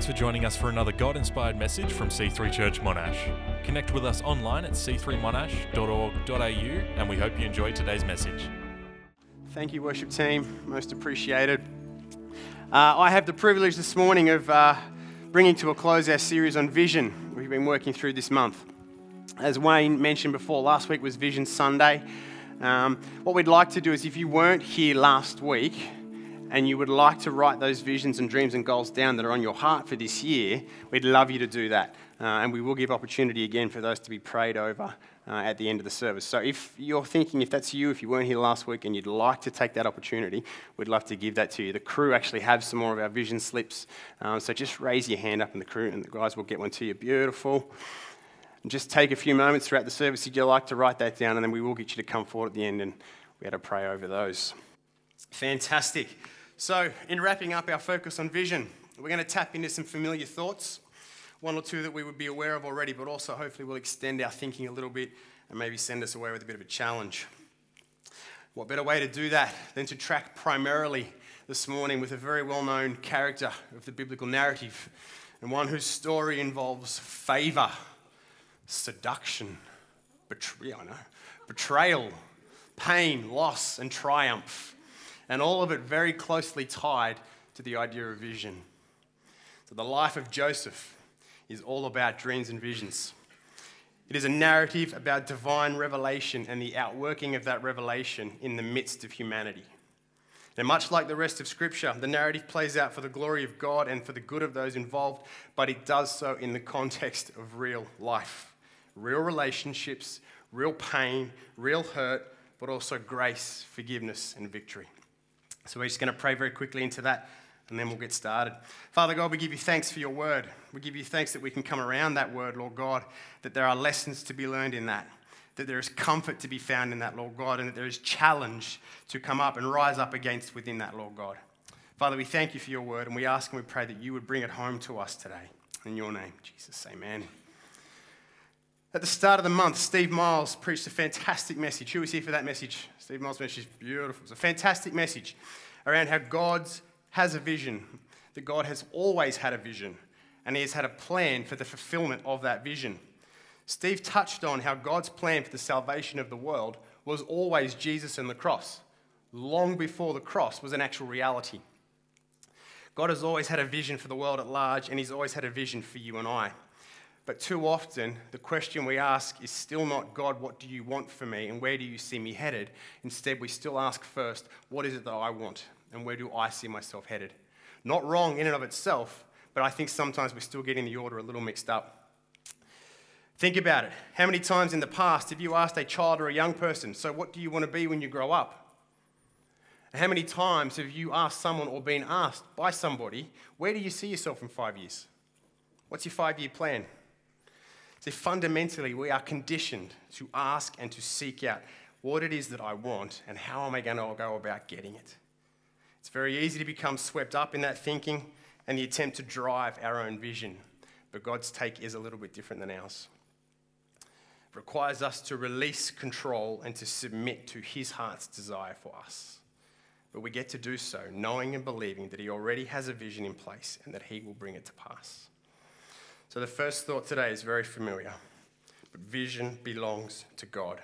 Thanks for joining us for another God inspired message from C3 Church Monash. Connect with us online at c3monash.org.au and we hope you enjoy today's message. Thank you, worship team. Most appreciated. Uh, I have the privilege this morning of uh, bringing to a close our series on vision we've been working through this month. As Wayne mentioned before, last week was Vision Sunday. Um, what we'd like to do is, if you weren't here last week, and you would like to write those visions and dreams and goals down that are on your heart for this year, we'd love you to do that. Uh, and we will give opportunity again for those to be prayed over uh, at the end of the service. So if you're thinking, if that's you, if you weren't here last week and you'd like to take that opportunity, we'd love to give that to you. The crew actually have some more of our vision slips. Um, so just raise your hand up in the crew and the guys will get one to you. Beautiful. And just take a few moments throughout the service if you'd like to write that down, and then we will get you to come forward at the end and we had to pray over those. Fantastic. So, in wrapping up our focus on vision, we're going to tap into some familiar thoughts, one or two that we would be aware of already, but also hopefully will extend our thinking a little bit and maybe send us away with a bit of a challenge. What better way to do that than to track primarily this morning with a very well known character of the biblical narrative and one whose story involves favor, seduction, betrayal, betrayal, pain, loss, and triumph and all of it very closely tied to the idea of vision. So, the life of Joseph is all about dreams and visions. It is a narrative about divine revelation and the outworking of that revelation in the midst of humanity. Now, much like the rest of Scripture, the narrative plays out for the glory of God and for the good of those involved, but it does so in the context of real life, real relationships, real pain, real hurt, but also grace, forgiveness, and victory. So we're just going to pray very quickly into that and then we'll get started. Father God, we give you thanks for your word. We give you thanks that we can come around that word, Lord God, that there are lessons to be learned in that, that there is comfort to be found in that, Lord God, and that there is challenge to come up and rise up against within that, Lord God. Father, we thank you for your word and we ask and we pray that you would bring it home to us today. In your name, Jesus, amen. At the start of the month, Steve Miles preached a fantastic message. Who was here for that message? Steve Miles' message is beautiful. It's a fantastic message around how God has a vision, that God has always had a vision, and He has had a plan for the fulfillment of that vision. Steve touched on how God's plan for the salvation of the world was always Jesus and the cross, long before the cross was an actual reality. God has always had a vision for the world at large, and He's always had a vision for you and I. But too often, the question we ask is still not, God, what do you want for me and where do you see me headed? Instead, we still ask first, what is it that I want and where do I see myself headed? Not wrong in and of itself, but I think sometimes we're still getting the order a little mixed up. Think about it. How many times in the past have you asked a child or a young person, So, what do you want to be when you grow up? How many times have you asked someone or been asked by somebody, Where do you see yourself in five years? What's your five year plan? See, fundamentally, we are conditioned to ask and to seek out what it is that I want and how am I going to go about getting it. It's very easy to become swept up in that thinking and the attempt to drive our own vision, but God's take is a little bit different than ours. It requires us to release control and to submit to His heart's desire for us. But we get to do so knowing and believing that He already has a vision in place and that He will bring it to pass. So the first thought today is very familiar, but vision belongs to God.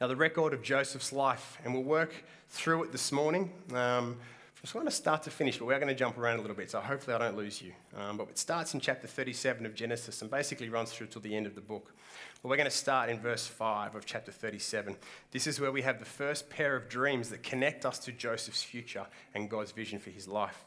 Now, the record of Joseph's life, and we'll work through it this morning. Um, from sort of start to finish, but we're going to jump around a little bit, so hopefully I don't lose you. Um, but it starts in chapter 37 of Genesis and basically runs through till the end of the book. But we're going to start in verse 5 of chapter 37. This is where we have the first pair of dreams that connect us to Joseph's future and God's vision for his life.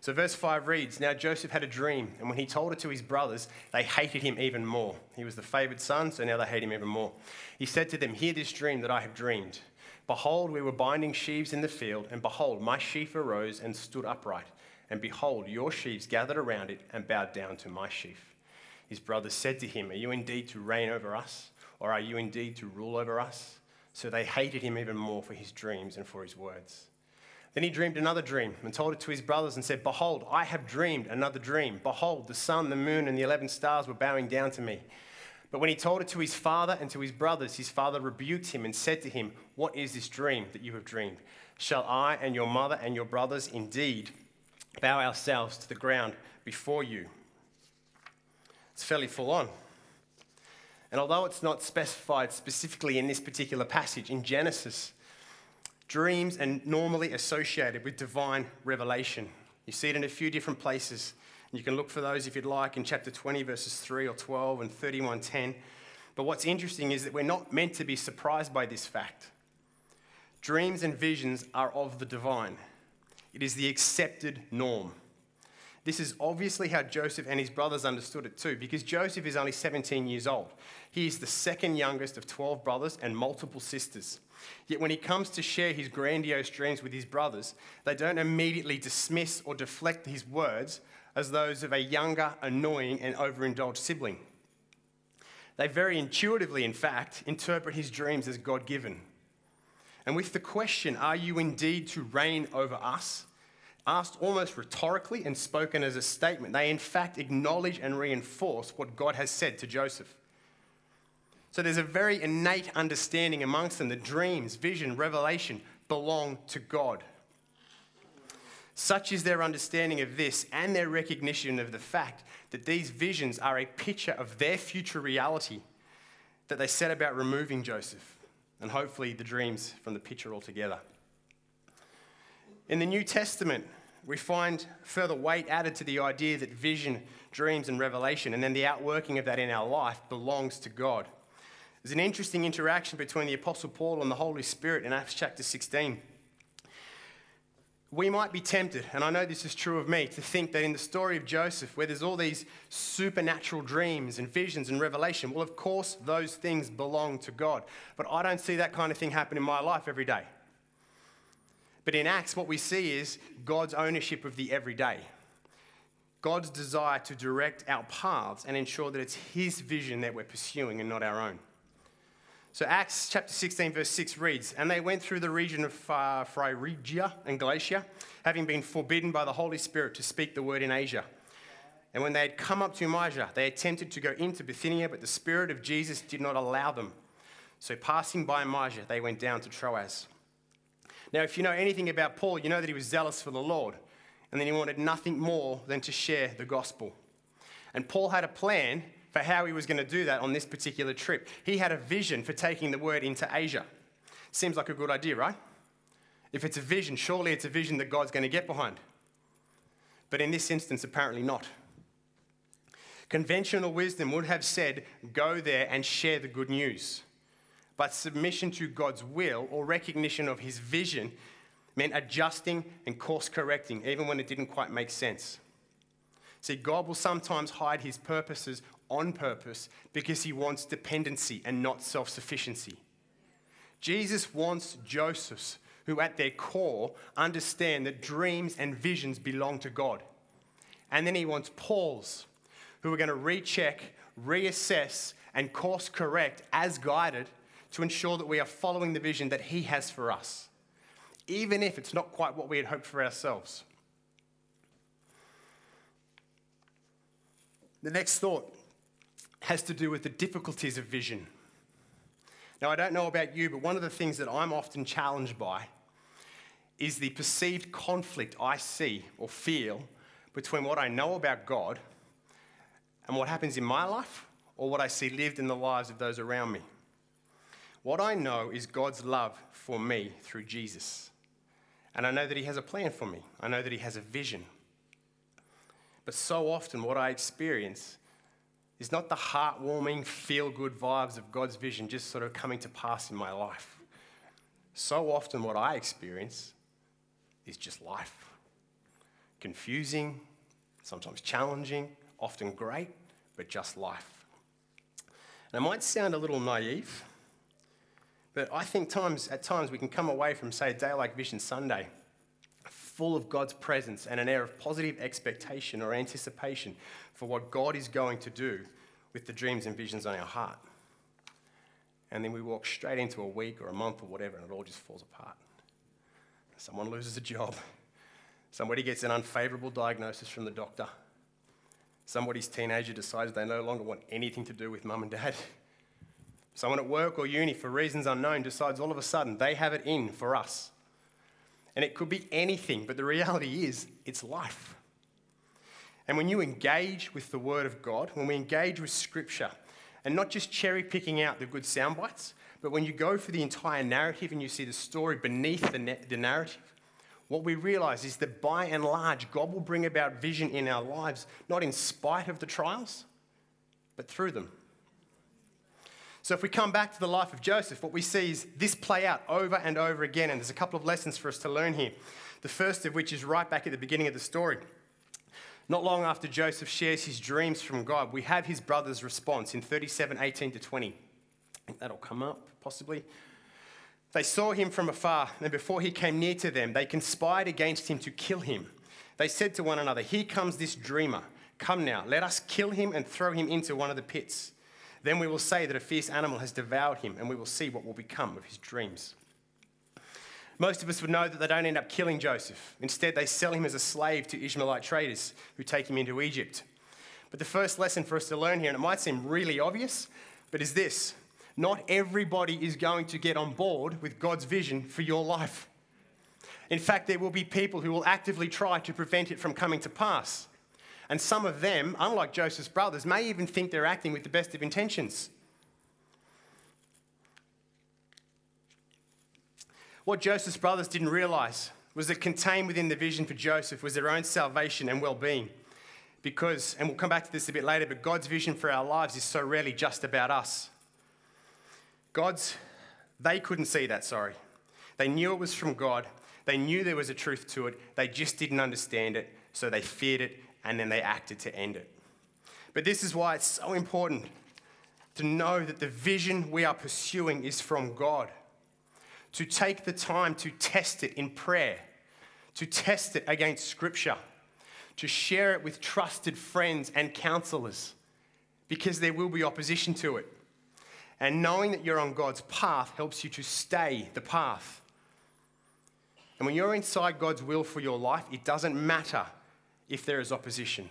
So, verse 5 reads Now Joseph had a dream, and when he told it to his brothers, they hated him even more. He was the favored son, so now they hate him even more. He said to them, Hear this dream that I have dreamed. Behold, we were binding sheaves in the field, and behold, my sheaf arose and stood upright. And behold, your sheaves gathered around it and bowed down to my sheaf. His brothers said to him, Are you indeed to reign over us, or are you indeed to rule over us? So they hated him even more for his dreams and for his words. Then he dreamed another dream and told it to his brothers and said, Behold, I have dreamed another dream. Behold, the sun, the moon, and the eleven stars were bowing down to me. But when he told it to his father and to his brothers, his father rebuked him and said to him, What is this dream that you have dreamed? Shall I and your mother and your brothers indeed bow ourselves to the ground before you. It's fairly full on. And although it's not specified specifically in this particular passage in Genesis, dreams are normally associated with divine revelation. You see it in a few different places. You can look for those if you'd like in chapter 20, verses 3 or 12 and 31, 10. But what's interesting is that we're not meant to be surprised by this fact. Dreams and visions are of the divine. It is the accepted norm. This is obviously how Joseph and his brothers understood it too, because Joseph is only 17 years old. He is the second youngest of 12 brothers and multiple sisters. Yet when he comes to share his grandiose dreams with his brothers, they don't immediately dismiss or deflect his words as those of a younger, annoying, and overindulged sibling. They very intuitively, in fact, interpret his dreams as God given. And with the question, Are you indeed to reign over us? Asked almost rhetorically and spoken as a statement. They, in fact, acknowledge and reinforce what God has said to Joseph. So there's a very innate understanding amongst them that dreams, vision, revelation belong to God. Such is their understanding of this and their recognition of the fact that these visions are a picture of their future reality that they set about removing Joseph and hopefully the dreams from the picture altogether. In the New Testament, we find further weight added to the idea that vision, dreams, and revelation, and then the outworking of that in our life, belongs to God. There's an interesting interaction between the Apostle Paul and the Holy Spirit in Acts chapter 16. We might be tempted, and I know this is true of me, to think that in the story of Joseph, where there's all these supernatural dreams and visions and revelation, well, of course, those things belong to God. But I don't see that kind of thing happen in my life every day. But in Acts, what we see is God's ownership of the everyday. God's desire to direct our paths and ensure that it's His vision that we're pursuing and not our own. So, Acts chapter 16, verse 6 reads And they went through the region of Phrygia and Galatia, having been forbidden by the Holy Spirit to speak the word in Asia. And when they had come up to Mysia, they attempted to go into Bithynia, but the Spirit of Jesus did not allow them. So, passing by Mysia, they went down to Troas. Now, if you know anything about Paul, you know that he was zealous for the Lord, and then he wanted nothing more than to share the gospel. And Paul had a plan for how he was going to do that on this particular trip. He had a vision for taking the word into Asia. Seems like a good idea, right? If it's a vision, surely it's a vision that God's going to get behind. But in this instance, apparently not. Conventional wisdom would have said, go there and share the good news. But submission to God's will or recognition of his vision meant adjusting and course correcting, even when it didn't quite make sense. See, God will sometimes hide his purposes on purpose because he wants dependency and not self sufficiency. Jesus wants Joseph's, who at their core understand that dreams and visions belong to God. And then he wants Paul's, who are going to recheck, reassess, and course correct as guided to ensure that we are following the vision that He has for us, even if it's not quite what we had hoped for ourselves. The next thought has to do with the difficulties of vision. Now, I don't know about you, but one of the things that I'm often challenged by is the perceived conflict I see or feel between what I know about God and what happens in my life or what I see lived in the lives of those around me. What I know is God's love for me through Jesus. And I know that He has a plan for me, I know that He has a vision. But so often, what I experience is not the heartwarming, feel good vibes of God's vision just sort of coming to pass in my life. So often, what I experience is just life confusing, sometimes challenging, often great, but just life. And it might sound a little naive. But I think times, at times we can come away from, say, a day like Vision Sunday, full of God's presence and an air of positive expectation or anticipation for what God is going to do with the dreams and visions on our heart. And then we walk straight into a week or a month or whatever, and it all just falls apart. Someone loses a job. Somebody gets an unfavorable diagnosis from the doctor. Somebody's teenager decides they no longer want anything to do with mum and dad. Someone at work or uni, for reasons unknown, decides all of a sudden they have it in for us. And it could be anything, but the reality is, it's life. And when you engage with the Word of God, when we engage with Scripture, and not just cherry picking out the good sound bites, but when you go for the entire narrative and you see the story beneath the, na- the narrative, what we realize is that by and large, God will bring about vision in our lives, not in spite of the trials, but through them. So, if we come back to the life of Joseph, what we see is this play out over and over again, and there's a couple of lessons for us to learn here. The first of which is right back at the beginning of the story. Not long after Joseph shares his dreams from God, we have his brother's response in 37 18 to 20. That'll come up, possibly. They saw him from afar, and before he came near to them, they conspired against him to kill him. They said to one another, Here comes this dreamer. Come now, let us kill him and throw him into one of the pits. Then we will say that a fierce animal has devoured him, and we will see what will become of his dreams. Most of us would know that they don't end up killing Joseph. Instead, they sell him as a slave to Ishmaelite traders who take him into Egypt. But the first lesson for us to learn here, and it might seem really obvious, but is this not everybody is going to get on board with God's vision for your life. In fact, there will be people who will actively try to prevent it from coming to pass. And some of them, unlike Joseph's brothers, may even think they're acting with the best of intentions. What Joseph's brothers didn't realize was that contained within the vision for Joseph was their own salvation and well being. Because, and we'll come back to this a bit later, but God's vision for our lives is so rarely just about us. God's, they couldn't see that, sorry. They knew it was from God. They knew there was a truth to it. They just didn't understand it, so they feared it and then they acted to end it. But this is why it's so important to know that the vision we are pursuing is from God. To take the time to test it in prayer, to test it against Scripture, to share it with trusted friends and counselors, because there will be opposition to it. And knowing that you're on God's path helps you to stay the path. And when you're inside God's will for your life, it doesn't matter if there is opposition.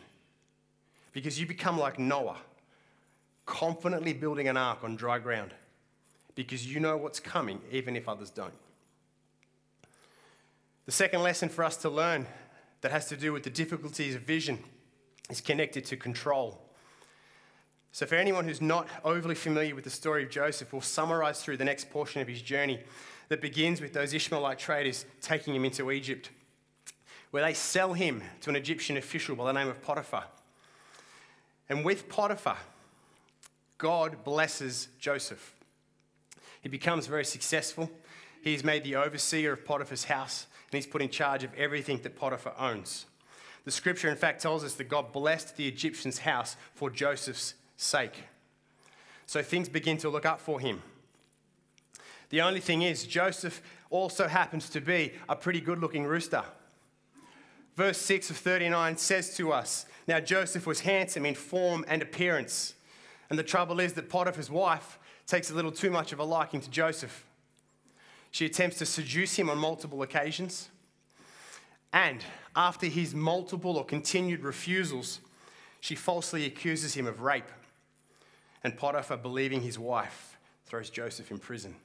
Because you become like Noah, confidently building an ark on dry ground. Because you know what's coming, even if others don't. The second lesson for us to learn that has to do with the difficulties of vision is connected to control. So, for anyone who's not overly familiar with the story of Joseph, we'll summarize through the next portion of his journey that begins with those Ishmaelite traders taking him into Egypt, where they sell him to an Egyptian official by the name of Potiphar. And with Potiphar, God blesses Joseph. He becomes very successful. He's made the overseer of Potiphar's house, and he's put in charge of everything that Potiphar owns. The scripture, in fact, tells us that God blessed the Egyptian's house for Joseph's sake. So things begin to look up for him. The only thing is, Joseph also happens to be a pretty good looking rooster. Verse 6 of 39 says to us Now Joseph was handsome in form and appearance. And the trouble is that Potiphar's wife takes a little too much of a liking to Joseph. She attempts to seduce him on multiple occasions. And after his multiple or continued refusals, she falsely accuses him of rape and Potiphar, believing his wife, throws Joseph in prison.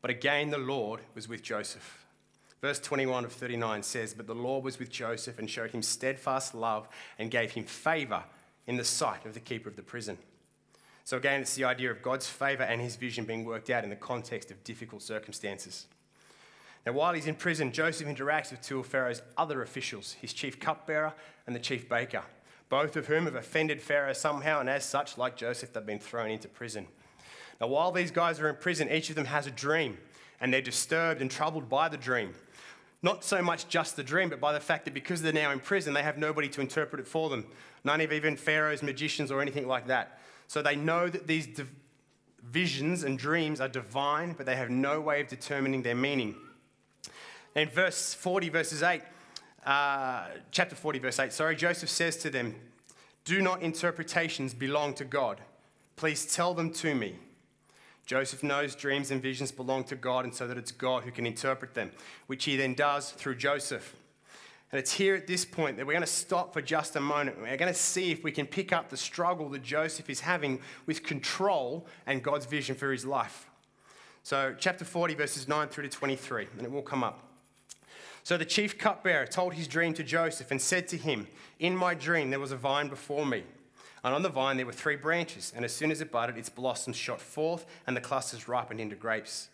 But again, the Lord was with Joseph. Verse 21 of 39 says, But the Lord was with Joseph and showed him steadfast love and gave him favor in the sight of the keeper of the prison. So again, it's the idea of God's favor and his vision being worked out in the context of difficult circumstances. Now, while he's in prison, Joseph interacts with two of Pharaoh's other officials, his chief cupbearer and the chief baker both of whom have offended Pharaoh somehow, and as such, like Joseph, they've been thrown into prison. Now, while these guys are in prison, each of them has a dream, and they're disturbed and troubled by the dream. Not so much just the dream, but by the fact that because they're now in prison, they have nobody to interpret it for them. None of even Pharaoh's magicians or anything like that. So they know that these visions and dreams are divine, but they have no way of determining their meaning. In verse 40, verses 8, uh, chapter 40, verse 8, sorry, Joseph says to them, Do not interpretations belong to God? Please tell them to me. Joseph knows dreams and visions belong to God, and so that it's God who can interpret them, which he then does through Joseph. And it's here at this point that we're going to stop for just a moment. We're going to see if we can pick up the struggle that Joseph is having with control and God's vision for his life. So, chapter 40, verses 9 through to 23, and it will come up. So the chief cupbearer told his dream to Joseph and said to him, In my dream there was a vine before me, and on the vine there were three branches, and as soon as it budded, its blossoms shot forth, and the clusters ripened into grapes.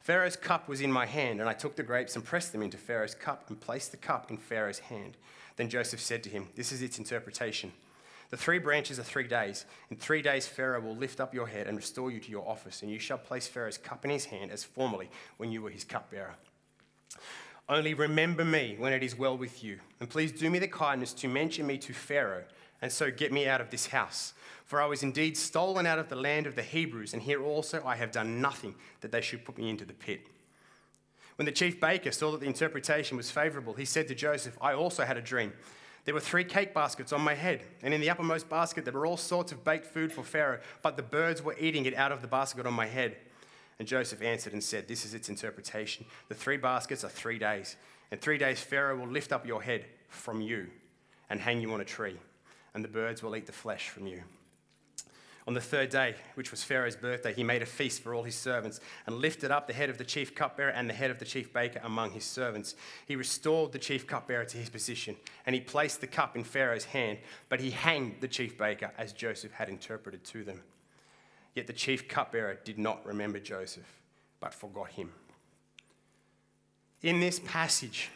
Pharaoh's cup was in my hand, and I took the grapes and pressed them into Pharaoh's cup and placed the cup in Pharaoh's hand. Then Joseph said to him, This is its interpretation. The three branches are three days. In three days, Pharaoh will lift up your head and restore you to your office, and you shall place Pharaoh's cup in his hand as formerly when you were his cupbearer. Only remember me when it is well with you. And please do me the kindness to mention me to Pharaoh, and so get me out of this house. For I was indeed stolen out of the land of the Hebrews, and here also I have done nothing that they should put me into the pit. When the chief baker saw that the interpretation was favorable, he said to Joseph, I also had a dream. There were three cake baskets on my head, and in the uppermost basket there were all sorts of baked food for Pharaoh, but the birds were eating it out of the basket on my head. And Joseph answered and said, This is its interpretation. The three baskets are three days. and three days, Pharaoh will lift up your head from you and hang you on a tree, and the birds will eat the flesh from you. On the third day, which was Pharaoh's birthday, he made a feast for all his servants and lifted up the head of the chief cupbearer and the head of the chief baker among his servants. He restored the chief cupbearer to his position, and he placed the cup in Pharaoh's hand, but he hanged the chief baker as Joseph had interpreted to them. Yet the chief cupbearer did not remember Joseph, but forgot him. In this passage,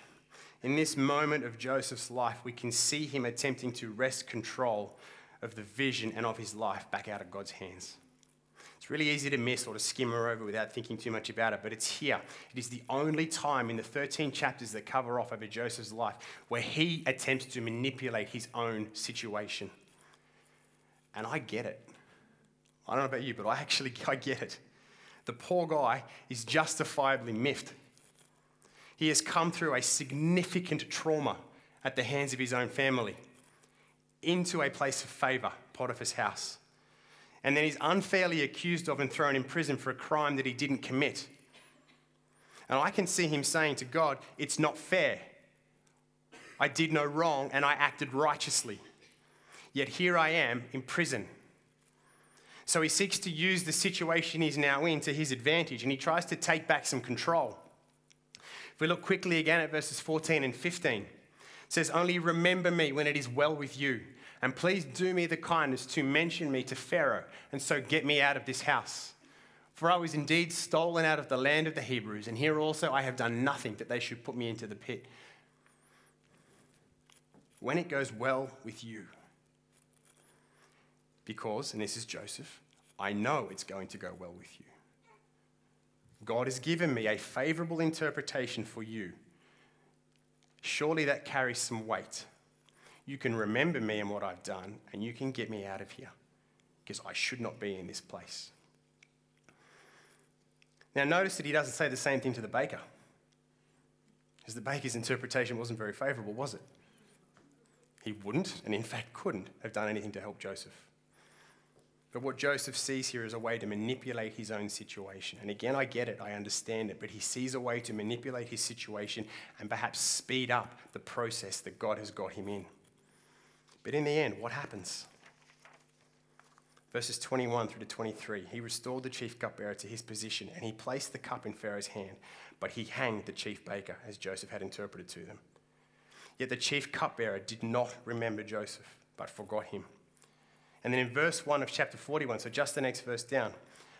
in this moment of Joseph's life, we can see him attempting to wrest control of the vision and of his life back out of God's hands. It's really easy to miss or to skim over without thinking too much about it, but it's here. It is the only time in the 13 chapters that cover off over Joseph's life where he attempts to manipulate his own situation. And I get it. I don't know about you, but I actually I get it. The poor guy is justifiably miffed. He has come through a significant trauma at the hands of his own family into a place of favor, Potiphar's house. And then he's unfairly accused of and thrown in prison for a crime that he didn't commit. And I can see him saying to God, It's not fair. I did no wrong and I acted righteously. Yet here I am in prison so he seeks to use the situation he's now in to his advantage and he tries to take back some control. If we look quickly again at verses 14 and 15, it says, Only remember me when it is well with you, and please do me the kindness to mention me to Pharaoh, and so get me out of this house. For I was indeed stolen out of the land of the Hebrews, and here also I have done nothing that they should put me into the pit. When it goes well with you, because, and this is Joseph, I know it's going to go well with you. God has given me a favorable interpretation for you. Surely that carries some weight. You can remember me and what I've done, and you can get me out of here because I should not be in this place. Now, notice that he doesn't say the same thing to the baker, because the baker's interpretation wasn't very favorable, was it? He wouldn't, and in fact couldn't, have done anything to help Joseph. But what Joseph sees here is a way to manipulate his own situation. And again, I get it, I understand it, but he sees a way to manipulate his situation and perhaps speed up the process that God has got him in. But in the end, what happens? Verses 21 through to 23 He restored the chief cupbearer to his position, and he placed the cup in Pharaoh's hand, but he hanged the chief baker, as Joseph had interpreted to them. Yet the chief cupbearer did not remember Joseph, but forgot him. And then in verse 1 of chapter 41, so just the next verse down,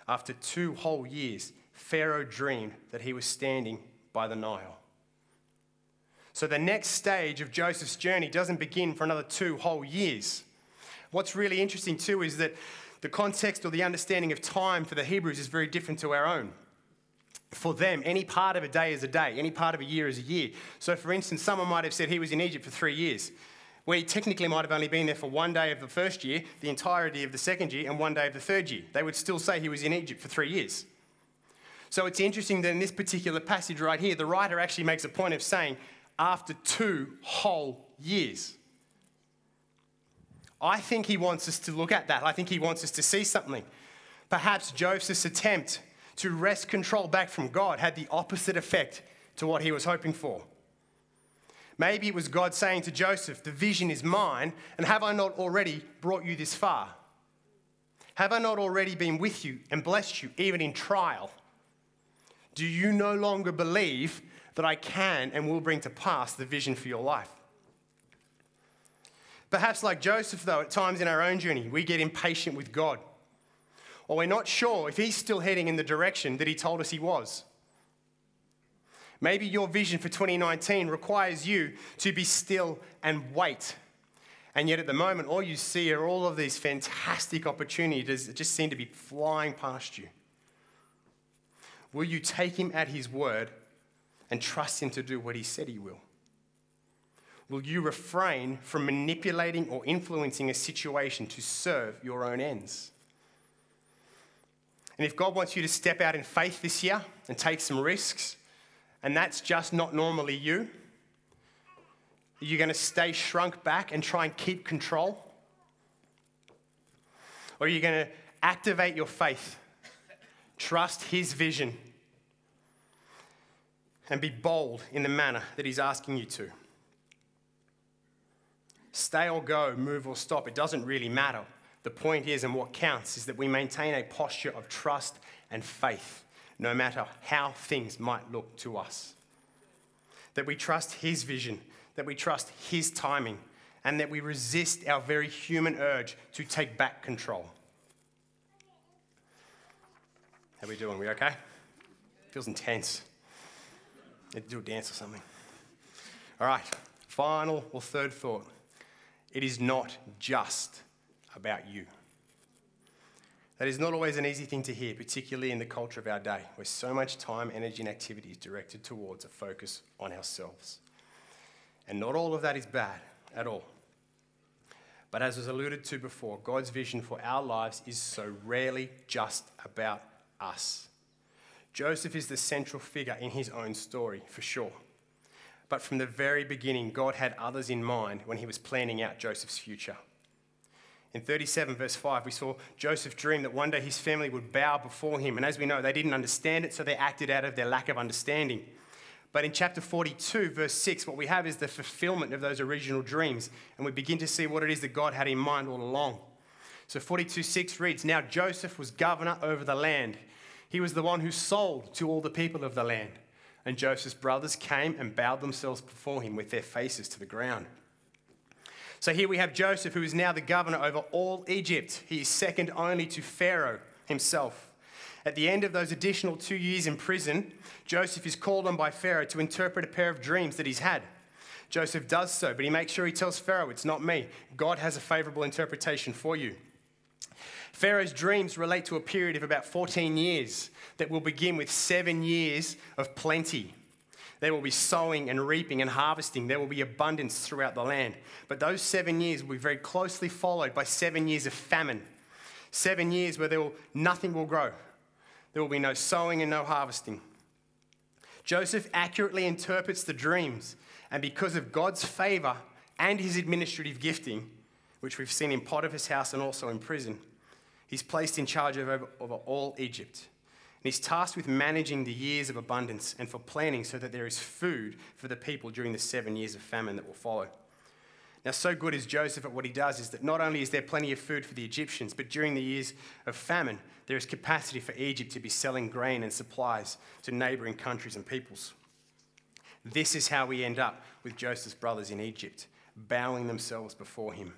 after two whole years, Pharaoh dreamed that he was standing by the Nile. So the next stage of Joseph's journey doesn't begin for another two whole years. What's really interesting too is that the context or the understanding of time for the Hebrews is very different to our own. For them, any part of a day is a day, any part of a year is a year. So, for instance, someone might have said he was in Egypt for three years where he technically might have only been there for one day of the first year, the entirety of the second year, and one day of the third year. They would still say he was in Egypt for three years. So it's interesting that in this particular passage right here, the writer actually makes a point of saying, after two whole years. I think he wants us to look at that. I think he wants us to see something. Perhaps Joseph's attempt to wrest control back from God had the opposite effect to what he was hoping for. Maybe it was God saying to Joseph, The vision is mine, and have I not already brought you this far? Have I not already been with you and blessed you, even in trial? Do you no longer believe that I can and will bring to pass the vision for your life. Perhaps, like Joseph, though, at times in our own journey, we get impatient with God. Or we're not sure if He's still heading in the direction that He told us He was. Maybe your vision for 2019 requires you to be still and wait. And yet, at the moment, all you see are all of these fantastic opportunities that just seem to be flying past you. Will you take Him at His word and trust Him to do what He said He will? Will you refrain from manipulating or influencing a situation to serve your own ends? And if God wants you to step out in faith this year and take some risks, and that's just not normally you, you're going to stay shrunk back and try and keep control? Or are you going to activate your faith, trust His vision, and be bold in the manner that He's asking you to? Stay or go, move or stop, it doesn't really matter. The point is, and what counts, is that we maintain a posture of trust and faith, no matter how things might look to us. That we trust His vision, that we trust His timing, and that we resist our very human urge to take back control. How are we doing? We okay? Feels intense. Need to do a dance or something. All right, final or third thought. It is not just about you. That is not always an easy thing to hear, particularly in the culture of our day, where so much time, energy, and activity is directed towards a focus on ourselves. And not all of that is bad at all. But as was alluded to before, God's vision for our lives is so rarely just about us. Joseph is the central figure in his own story, for sure. But from the very beginning, God had others in mind when he was planning out Joseph's future. In 37, verse 5, we saw Joseph dream that one day his family would bow before him. And as we know, they didn't understand it, so they acted out of their lack of understanding. But in chapter 42, verse 6, what we have is the fulfillment of those original dreams. And we begin to see what it is that God had in mind all along. So 42 6 reads Now Joseph was governor over the land. He was the one who sold to all the people of the land. And Joseph's brothers came and bowed themselves before him with their faces to the ground. So here we have Joseph, who is now the governor over all Egypt. He is second only to Pharaoh himself. At the end of those additional two years in prison, Joseph is called on by Pharaoh to interpret a pair of dreams that he's had. Joseph does so, but he makes sure he tells Pharaoh, It's not me. God has a favorable interpretation for you. Pharaoh's dreams relate to a period of about 14 years that will begin with seven years of plenty. There will be sowing and reaping and harvesting. There will be abundance throughout the land. But those seven years will be very closely followed by seven years of famine. Seven years where there will, nothing will grow. There will be no sowing and no harvesting. Joseph accurately interprets the dreams, and because of God's favor and his administrative gifting, which we've seen in Potiphar's house and also in prison, He's placed in charge of over, over all Egypt. And he's tasked with managing the years of abundance and for planning so that there is food for the people during the seven years of famine that will follow. Now, so good is Joseph at what he does is that not only is there plenty of food for the Egyptians, but during the years of famine, there is capacity for Egypt to be selling grain and supplies to neighboring countries and peoples. This is how we end up with Joseph's brothers in Egypt, bowing themselves before him.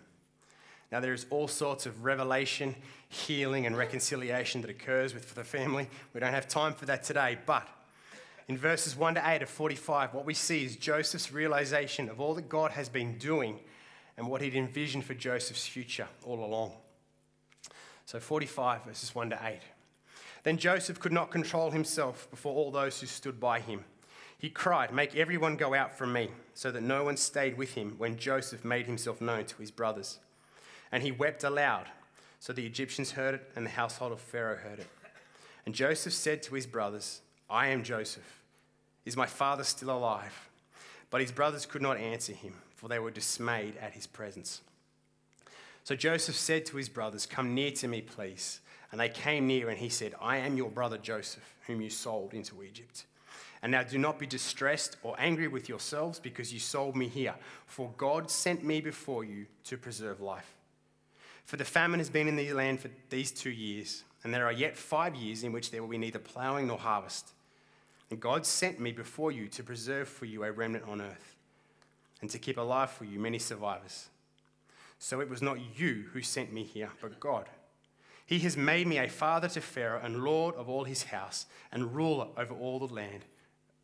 Now, there is all sorts of revelation, healing, and reconciliation that occurs with for the family. We don't have time for that today, but in verses 1 to 8 of 45, what we see is Joseph's realization of all that God has been doing and what he'd envisioned for Joseph's future all along. So, 45, verses 1 to 8. Then Joseph could not control himself before all those who stood by him. He cried, Make everyone go out from me, so that no one stayed with him when Joseph made himself known to his brothers. And he wept aloud. So the Egyptians heard it, and the household of Pharaoh heard it. And Joseph said to his brothers, I am Joseph. Is my father still alive? But his brothers could not answer him, for they were dismayed at his presence. So Joseph said to his brothers, Come near to me, please. And they came near, and he said, I am your brother Joseph, whom you sold into Egypt. And now do not be distressed or angry with yourselves because you sold me here, for God sent me before you to preserve life. For the famine has been in the land for these two years, and there are yet five years in which there will be neither ploughing nor harvest. And God sent me before you to preserve for you a remnant on earth and to keep alive for you many survivors. So it was not you who sent me here, but God. He has made me a father to Pharaoh and lord of all his house and ruler over all the land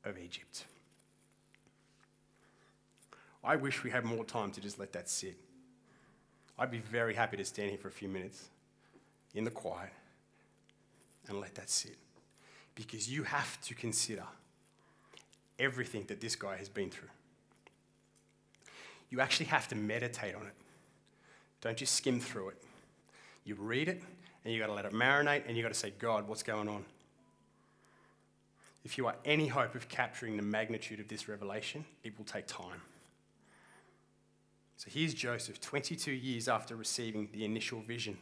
of Egypt. I wish we had more time to just let that sit. I'd be very happy to stand here for a few minutes in the quiet and let that sit. Because you have to consider everything that this guy has been through. You actually have to meditate on it. Don't just skim through it. You read it and you got to let it marinate and you got to say, God, what's going on? If you are any hope of capturing the magnitude of this revelation, it will take time. So here's Joseph, 22 years after receiving the initial vision.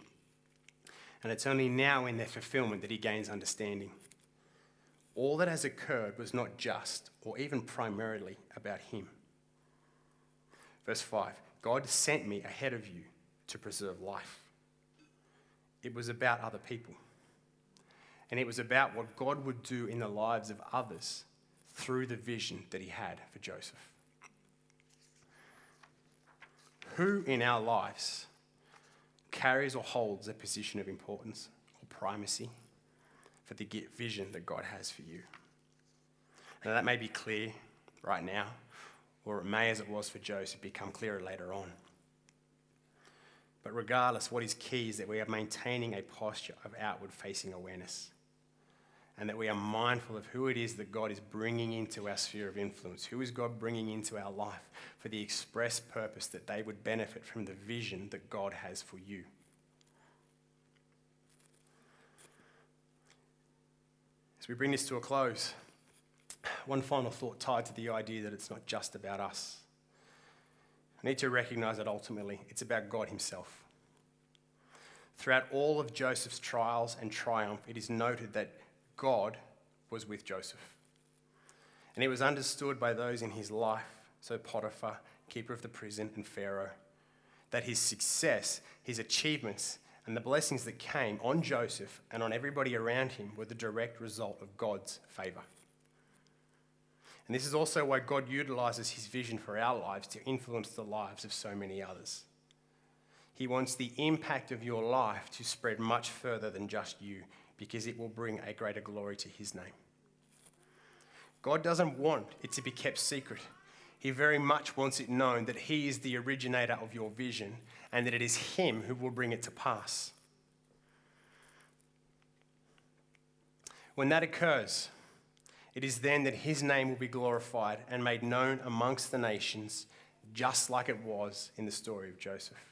And it's only now in their fulfillment that he gains understanding. All that has occurred was not just or even primarily about him. Verse 5 God sent me ahead of you to preserve life. It was about other people. And it was about what God would do in the lives of others through the vision that he had for Joseph. Who in our lives carries or holds a position of importance or primacy for the vision that God has for you? Now, that may be clear right now, or it may, as it was for Joseph, become clearer later on. But regardless, what is key is that we are maintaining a posture of outward facing awareness and that we are mindful of who it is that God is bringing into our sphere of influence. Who is God bringing into our life for the express purpose that they would benefit from the vision that God has for you? As we bring this to a close, one final thought tied to the idea that it's not just about us. I need to recognize that ultimately it's about God Himself. Throughout all of Joseph's trials and triumph, it is noted that God was with Joseph. And it was understood by those in his life, so Potiphar, keeper of the prison, and Pharaoh, that his success, his achievements, and the blessings that came on Joseph and on everybody around him were the direct result of God's favor. And this is also why God utilizes his vision for our lives to influence the lives of so many others. He wants the impact of your life to spread much further than just you because it will bring a greater glory to his name. God doesn't want it to be kept secret. He very much wants it known that He is the originator of your vision and that it is Him who will bring it to pass. When that occurs, it is then that His name will be glorified and made known amongst the nations, just like it was in the story of Joseph.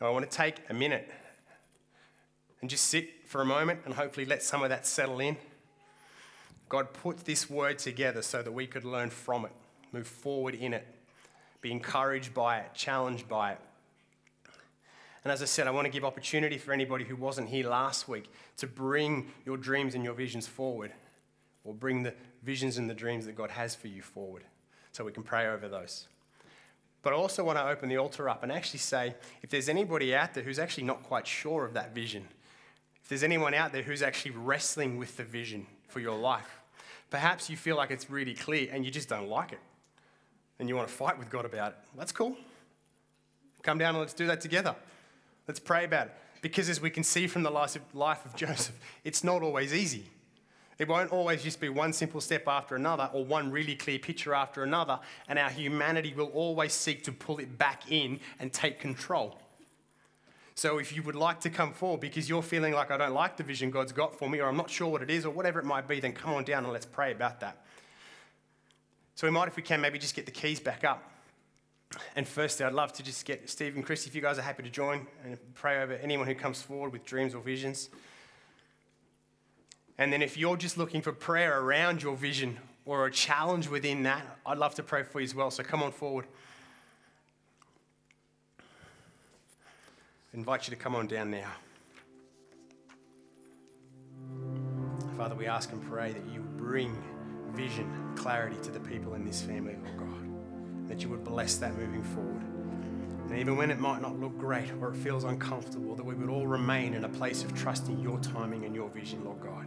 Now, I want to take a minute and just sit for a moment and hopefully let some of that settle in. God put this word together so that we could learn from it, move forward in it, be encouraged by it, challenged by it. And as I said, I want to give opportunity for anybody who wasn't here last week to bring your dreams and your visions forward, or bring the visions and the dreams that God has for you forward, so we can pray over those. But I also want to open the altar up and actually say if there's anybody out there who's actually not quite sure of that vision, if there's anyone out there who's actually wrestling with the vision for your life, perhaps you feel like it's really clear and you just don't like it and you want to fight with God about it. That's cool. Come down and let's do that together. Let's pray about it. Because as we can see from the life of Joseph, it's not always easy. It won't always just be one simple step after another or one really clear picture after another, and our humanity will always seek to pull it back in and take control. So if you would like to come forward because you're feeling like I don't like the vision God's got for me, or I'm not sure what it is, or whatever it might be, then come on down and let's pray about that. So we might, if we can, maybe just get the keys back up. And firstly, I'd love to just get Steve and Chris, if you guys are happy to join and pray over anyone who comes forward with dreams or visions. And then if you're just looking for prayer around your vision or a challenge within that, I'd love to pray for you as well. So come on forward. I invite you to come on down now. Father, we ask and pray that you bring vision, clarity to the people in this family, Lord God. That you would bless that moving forward. And even when it might not look great or it feels uncomfortable, that we would all remain in a place of trusting your timing and your vision, Lord God.